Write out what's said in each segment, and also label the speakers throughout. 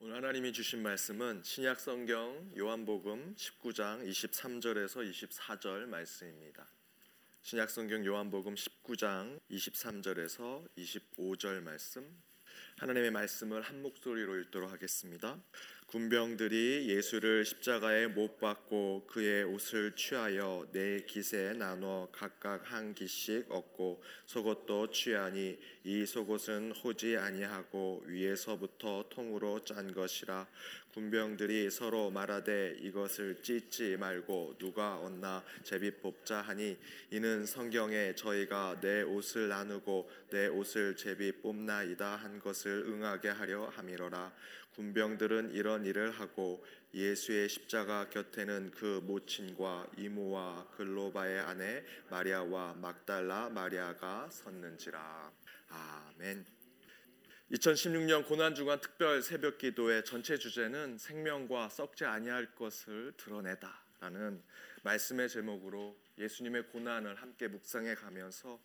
Speaker 1: 오늘 하나님이 주신 말씀은 신약 성경 요한복음 19장 23절에서 24절 말씀입니다. 신약 성경 요한복음 19장 23절에서 25절 말씀 하나님의 말씀을 한 목소리로 읽도록 하겠습니다. 군병들이 예수를 십자가에 못 박고 그의 옷을 취하여 네 깃에 나눠 각각 한 깃씩 얻고 속옷도 취하니 이 속옷은 호지 아니하고 위에서부터 통으로 짠 것이라 군병들이 서로 말하되 이것을 찢지 말고 누가 얻나 제비 뽑자 하니 이는 성경에 저희가 내 옷을 나누고 내 옷을 제비 뽑나이다 한 것을 응하게 하려 함이로라 군병들은 이런 일을 하고 예수의 십자가 곁에는 그 모친과 이모와 글로바의 아내 마리아와 막달라 마리아가 섰는지라. 아멘. 2016년 고난 주간 특별 새벽 기도의 전체 주제는 생명과 썩지 아니할 것을 드러내다라는 말씀의 제목으로 예수님의 고난을 함께 묵상해 가면서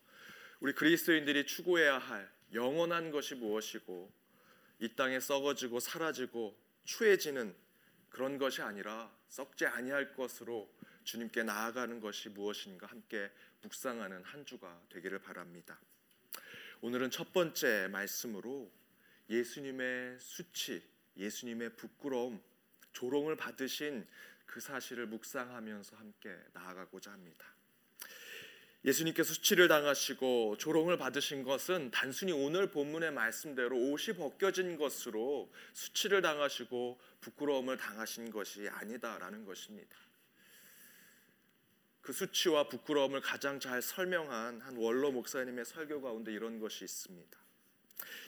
Speaker 1: 우리 그리스도인들이 추구해야 할 영원한 것이 무엇이고 이 땅에 썩어지고 사라지고 추해지는 그런 것이 아니라 썩지 아니할 것으로 주님께 나아가는 것이 무엇인가 함께 묵상하는 한 주가 되기를 바랍니다. 오늘은 첫 번째 말씀으로 예수님의 수치, 예수님의 부끄러움, 조롱을 받으신 그 사실을 묵상하면서 함께 나아가고자 합니다. 예수님께서 수치를 당하시고 조롱을 받으신 것은 단순히 오늘 본문의 말씀대로 옷이 벗겨진 것으로 수치를 당하시고 부끄러움을 당하신 것이 아니다라는 것입니다. 그 수치와 부끄러움을 가장 잘 설명한 한 원로 목사님의 설교 가운데 이런 것이 있습니다.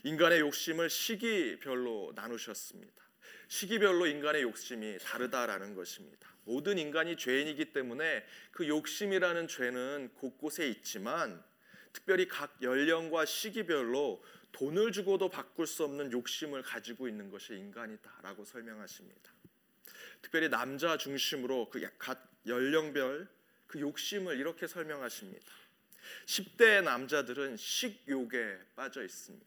Speaker 1: 인간의 욕심을 시기별로 나누셨습니다. 시기별로 인간의 욕심이 다르다라는 것입니다. 모든 인간이 죄인이기 때문에 그 욕심이라는 죄는 곳곳에 있지만 특별히 각 연령과 시기별로 돈을 주고도 바꿀 수 없는 욕심을 가지고 있는 것이 인간이다라고 설명하십니다. 특별히 남자 중심으로 그 각 연령별 그 욕심을 이렇게 설명하십니다. 10대 남자들은 식욕에 빠져 있습니다.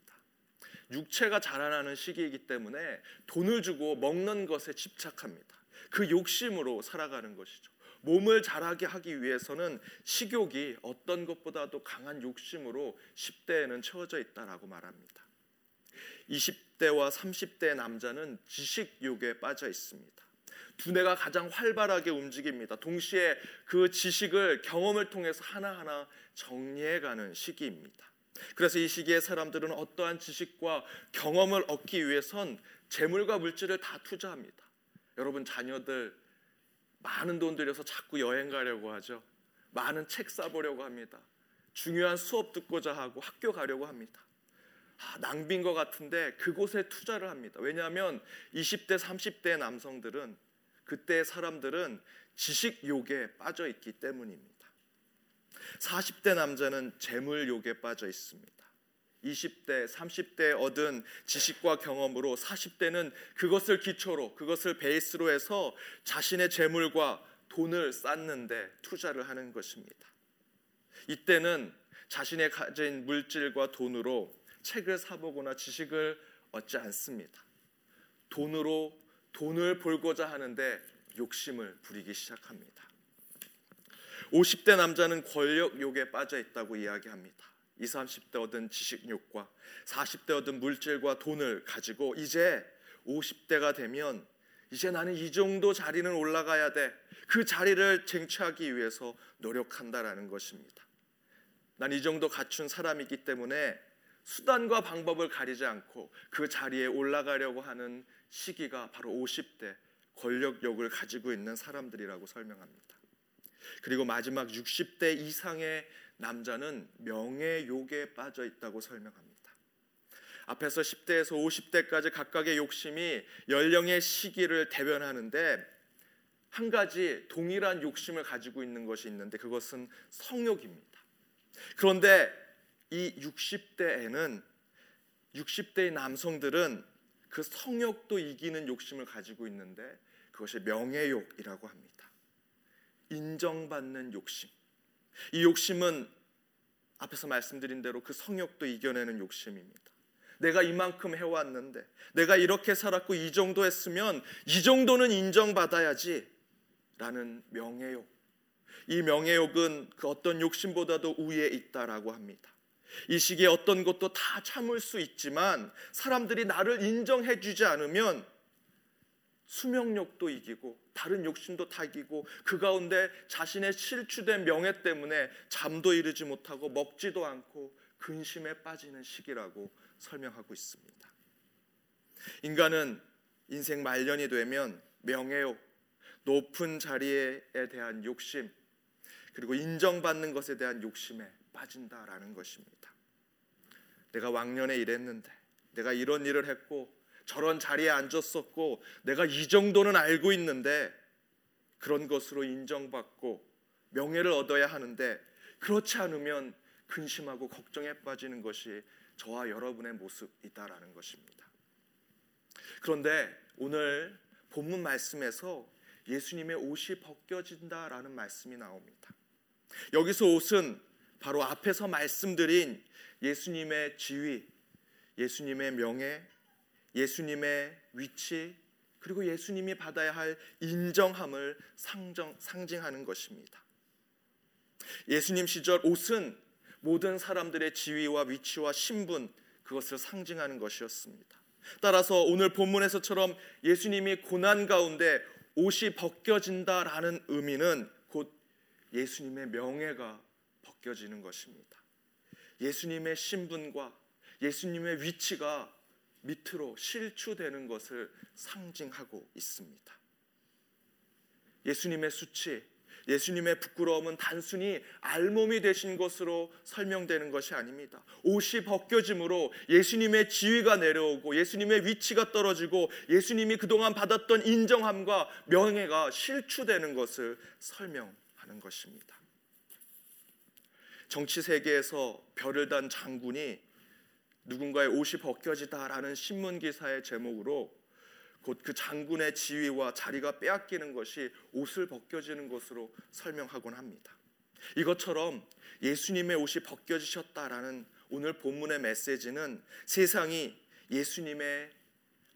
Speaker 1: 육체가 자라나는 시기이기 때문에 돈을 주고 먹는 것에 집착합니다. 그 욕심으로 살아가는 것이죠. 몸을 자라게 하기 위해서는 식욕이 어떤 것보다도 강한 욕심으로 10대에는 채워져 있다라고 말합니다. 20대와 30대 남자는 지식욕에 빠져 있습니다. 두뇌가 가장 활발하게 움직입니다. 동시에 그 지식을 경험을 통해서 하나하나 정리해가는 시기입니다. 그래서 이 시기에 사람들은 어떠한 지식과 경험을 얻기 위해선 재물과 물질을 다 투자합니다. 여러분 자녀들 많은 돈 들여서 자꾸 여행 가려고 하죠. 많은 책 사보려고 합니다. 중요한 수업 듣고자 하고 학교 가려고 합니다. 아, 낭비인 것 같은데 그곳에 투자를 합니다. 왜냐하면 20대, 30대 남성들은 그때 사람들은 지식욕에 빠져 있기 때문입니다. 40대 남자는 재물욕에 빠져 있습니다. 20대, 30대 얻은 지식과 경험으로 40대는 그것을 기초로, 그것을 베이스로 해서 자신의 재물과 돈을 쌓는데 투자를 하는 것입니다. 이때는 자신의 가진 물질과 돈으로 책을 사보거나 지식을 얻지 않습니다. 돈으로 돈을 벌고자 하는데 욕심을 부리기 시작합니다. 50대 남자는 권력욕에 빠져 있다고 이야기합니다. 20, 30대 얻은 지식욕과 40대 얻은 물질과 돈을 가지고 이제 50대가 되면 이제 나는 이 정도 자리는 올라가야 돼. 그 자리를 쟁취하기 위해서 노력한다라는 것입니다. 난 이 정도 갖춘 사람이기 때문에 수단과 방법을 가리지 않고 그 자리에 올라가려고 하는 시기가 바로 50대 권력욕을 가지고 있는 사람들이라고 설명합니다. 그리고 마지막 60대 이상의 남자는 명예욕에 빠져 있다고 설명합니다. 앞에서 10대에서 50대까지 각각의 욕심이 연령의 시기를 대변하는데 한 가지 동일한 욕심을 가지고 있는 것이 있는데 그것은 성욕입니다. 그런데 이 60대에는 60대의 남성들은 그 성욕도 이기는 욕심을 가지고 있는데 그것이 명예욕이라고 합니다. 인정받는 욕심. 이 욕심은 앞에서 말씀드린 대로 그 성욕도 이겨내는 욕심입니다. 내가 이만큼 해왔는데 내가 이렇게 살았고 이 정도 했으면 이 정도는 인정받아야지 라는 명예욕 이 명예욕은 그 어떤 욕심보다도 우위에 있다라고 합니다 이 시기에 어떤 것도 다 참을 수 있지만 사람들이 나를 인정해 주지 않으면 수명욕도 이기고 다른 욕심도 다 이기고 그 가운데 자신의 실추된 명예 때문에 잠도 이루지 못하고 먹지도 않고 근심에 빠지는 시기라고 설명하고 있습니다. 인간은 인생 말년이 되면 명예욕, 높은 자리에 대한 욕심, 그리고 인정받는 것에 대한 욕심에 빠진다라는 것입니다. 내가 왕년에 이랬는데, 내가 이런 일을 했고, 저런 자리에 앉았었고, 내가 이 정도는 알고 있는데, 그런 것으로 인정받고 명예를 얻어야 하는데, 그렇지 않으면 근심하고 걱정에 빠지는 것이 저와 여러분의 모습이다라는 것입니다. 그런데 오늘 본문 말씀에서 예수님의 옷이 벗겨진다라는 말씀이 나옵니다. 여기서 옷은 바로 앞에서 말씀드린 예수님의 지위, 예수님의 명예, 예수님의 위치, 그리고 예수님이 받아야 할 인정함을 상정, 상징하는 것입니다. 예수님 시절 옷은 모든 사람들의 지위와 위치와 신분 그것을 상징하는 것이었습니다. 따라서 오늘 본문에서처럼 예수님이 고난 가운데 옷이 벗겨진다라는 의미는 곧 예수님의 명예가 벗겨지는 것입니다. 예수님의 신분과 예수님의 위치가 밑으로 실추되는 것을 상징하고 있습니다. 예수님의 수치, 예수님의 부끄러움은 단순히 알몸이 되신 것으로 설명되는 것이 아닙니다. 옷이 벗겨짐으로 예수님의 지위가 내려오고 예수님의 위치가 떨어지고 예수님이 그동안 받았던 인정함과 명예가 실추되는 것을 설명하는 것입니다. 정치 세계에서 별을 단 장군이 누군가의 옷이 벗겨지다라는 신문 기사의 제목으로 곧 그 장군의 지위와 자리가 빼앗기는 것이 옷을 벗겨지는 것으로 설명하곤 합니다. 이것처럼 예수님의 옷이 벗겨지셨다라는 오늘 본문의 메시지는 세상이 예수님의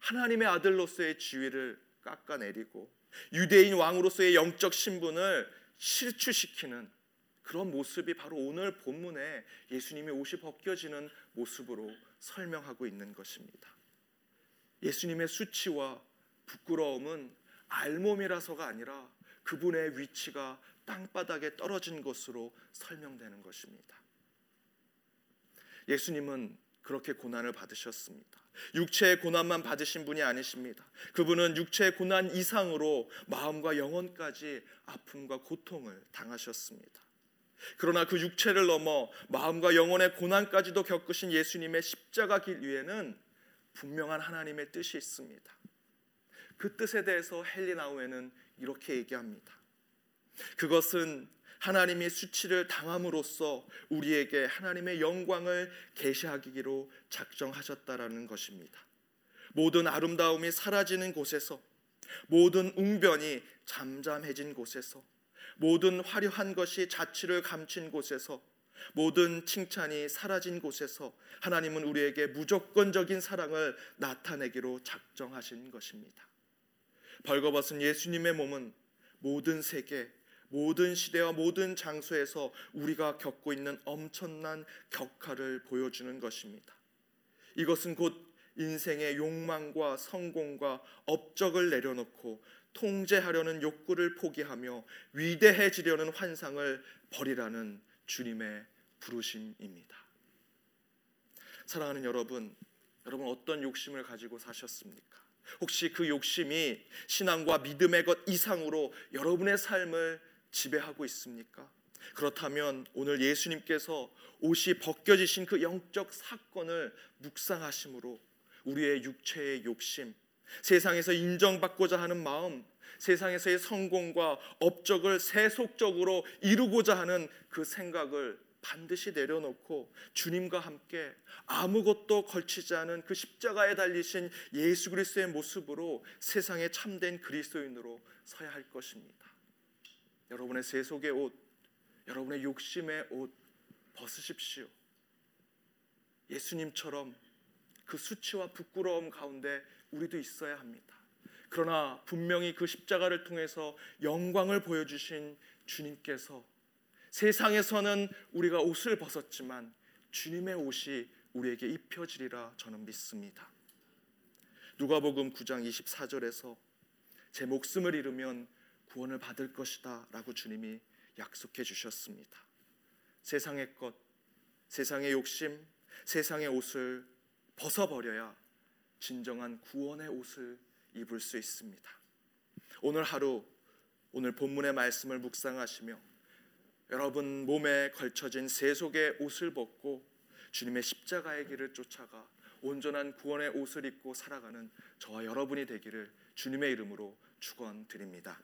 Speaker 1: 하나님의 아들로서의 지위를 깎아내리고 유대인 왕으로서의 영적 신분을 실추시키는 그런 모습이 바로 오늘 본문에 예수님의 옷이 벗겨지는 모습으로 설명하고 있는 것입니다. 예수님의 수치와 부끄러움은 알몸이라서가 아니라 그분의 위치가 땅바닥에 떨어진 것으로 설명되는 것입니다. 예수님은 그렇게 고난을 받으셨습니다. 육체의 고난만 받으신 분이 아니십니다. 그분은 육체의 고난 이상으로 마음과 영혼까지 아픔과 고통을 당하셨습니다. 그러나 그 육체를 넘어 마음과 영혼의 고난까지도 겪으신 예수님의 십자가 길 위에는 분명한 하나님의 뜻이 있습니다. 그 뜻에 대해서 헬리나우에는 이렇게 얘기합니다. 그것은 하나님이 수치를 당함으로써 우리에게 하나님의 영광을 계시하기로 작정하셨다라는 것입니다. 모든 아름다움이 사라지는 곳에서 모든 웅변이 잠잠해진 곳에서 모든 화려한 것이 자취를 감춘 곳에서 모든 칭찬이 사라진 곳에서 하나님은 우리에게 무조건적인 사랑을 나타내기로 작정하신 것입니다. 벌거벗은 예수님의 몸은 모든 세계, 모든 시대와 모든 장소에서 우리가 겪고 있는 엄청난 격하를 보여주는 것입니다. 이것은 곧 인생의 욕망과 성공과 업적을 내려놓고 통제하려는 욕구를 포기하며 위대해지려는 환상을 버리라는 주님의 부르심입니다. 사랑하는 여러분, 여러분 어떤 욕심을 가지고 사셨습니까? 혹시 그 욕심이 신앙과 믿음의 것 이상으로 여러분의 삶을 지배하고 있습니까? 그렇다면 오늘 예수님께서 옷이 벗겨지신 그 영적 사건을 묵상하심으로 우리의 육체의 욕심, 세상에서 인정받고자 하는 마음, 세상에서의 성공과 업적을 세속적으로 이루고자 하는 그 생각을 반드시 내려놓고 주님과 함께 아무것도 걸치지 않은 그 십자가에 달리신 예수 그리스도의 모습으로 세상에 참된 그리스도인으로 서야 할 것입니다. 여러분의 세속의 옷, 여러분의 욕심의 옷 벗으십시오. 예수님처럼 그 수치와 부끄러움 가운데 우리도 있어야 합니다. 그러나 분명히 그 십자가를 통해서 영광을 보여주신 주님께서 세상에서는 우리가 옷을 벗었지만 주님의 옷이 우리에게 입혀지리라 저는 믿습니다. 누가복음 9장 24절에서 제 목숨을 잃으면 구원을 받을 것이다라고 주님이 약속해 주셨습니다. 세상의 것, 세상의 욕심, 세상의 옷을 벗어버려야 진정한 구원의 옷을 입을 수 있습니다. 오늘 하루 오늘 본문의 말씀을 묵상하시며 여러분 몸에 걸쳐진 세속의 옷을 벗고 주님의 십자가의 길을 쫓아가 온전한 구원의 옷을 입고 살아가는 저와 여러분이 되기를 주님의 이름으로 축원드립니다.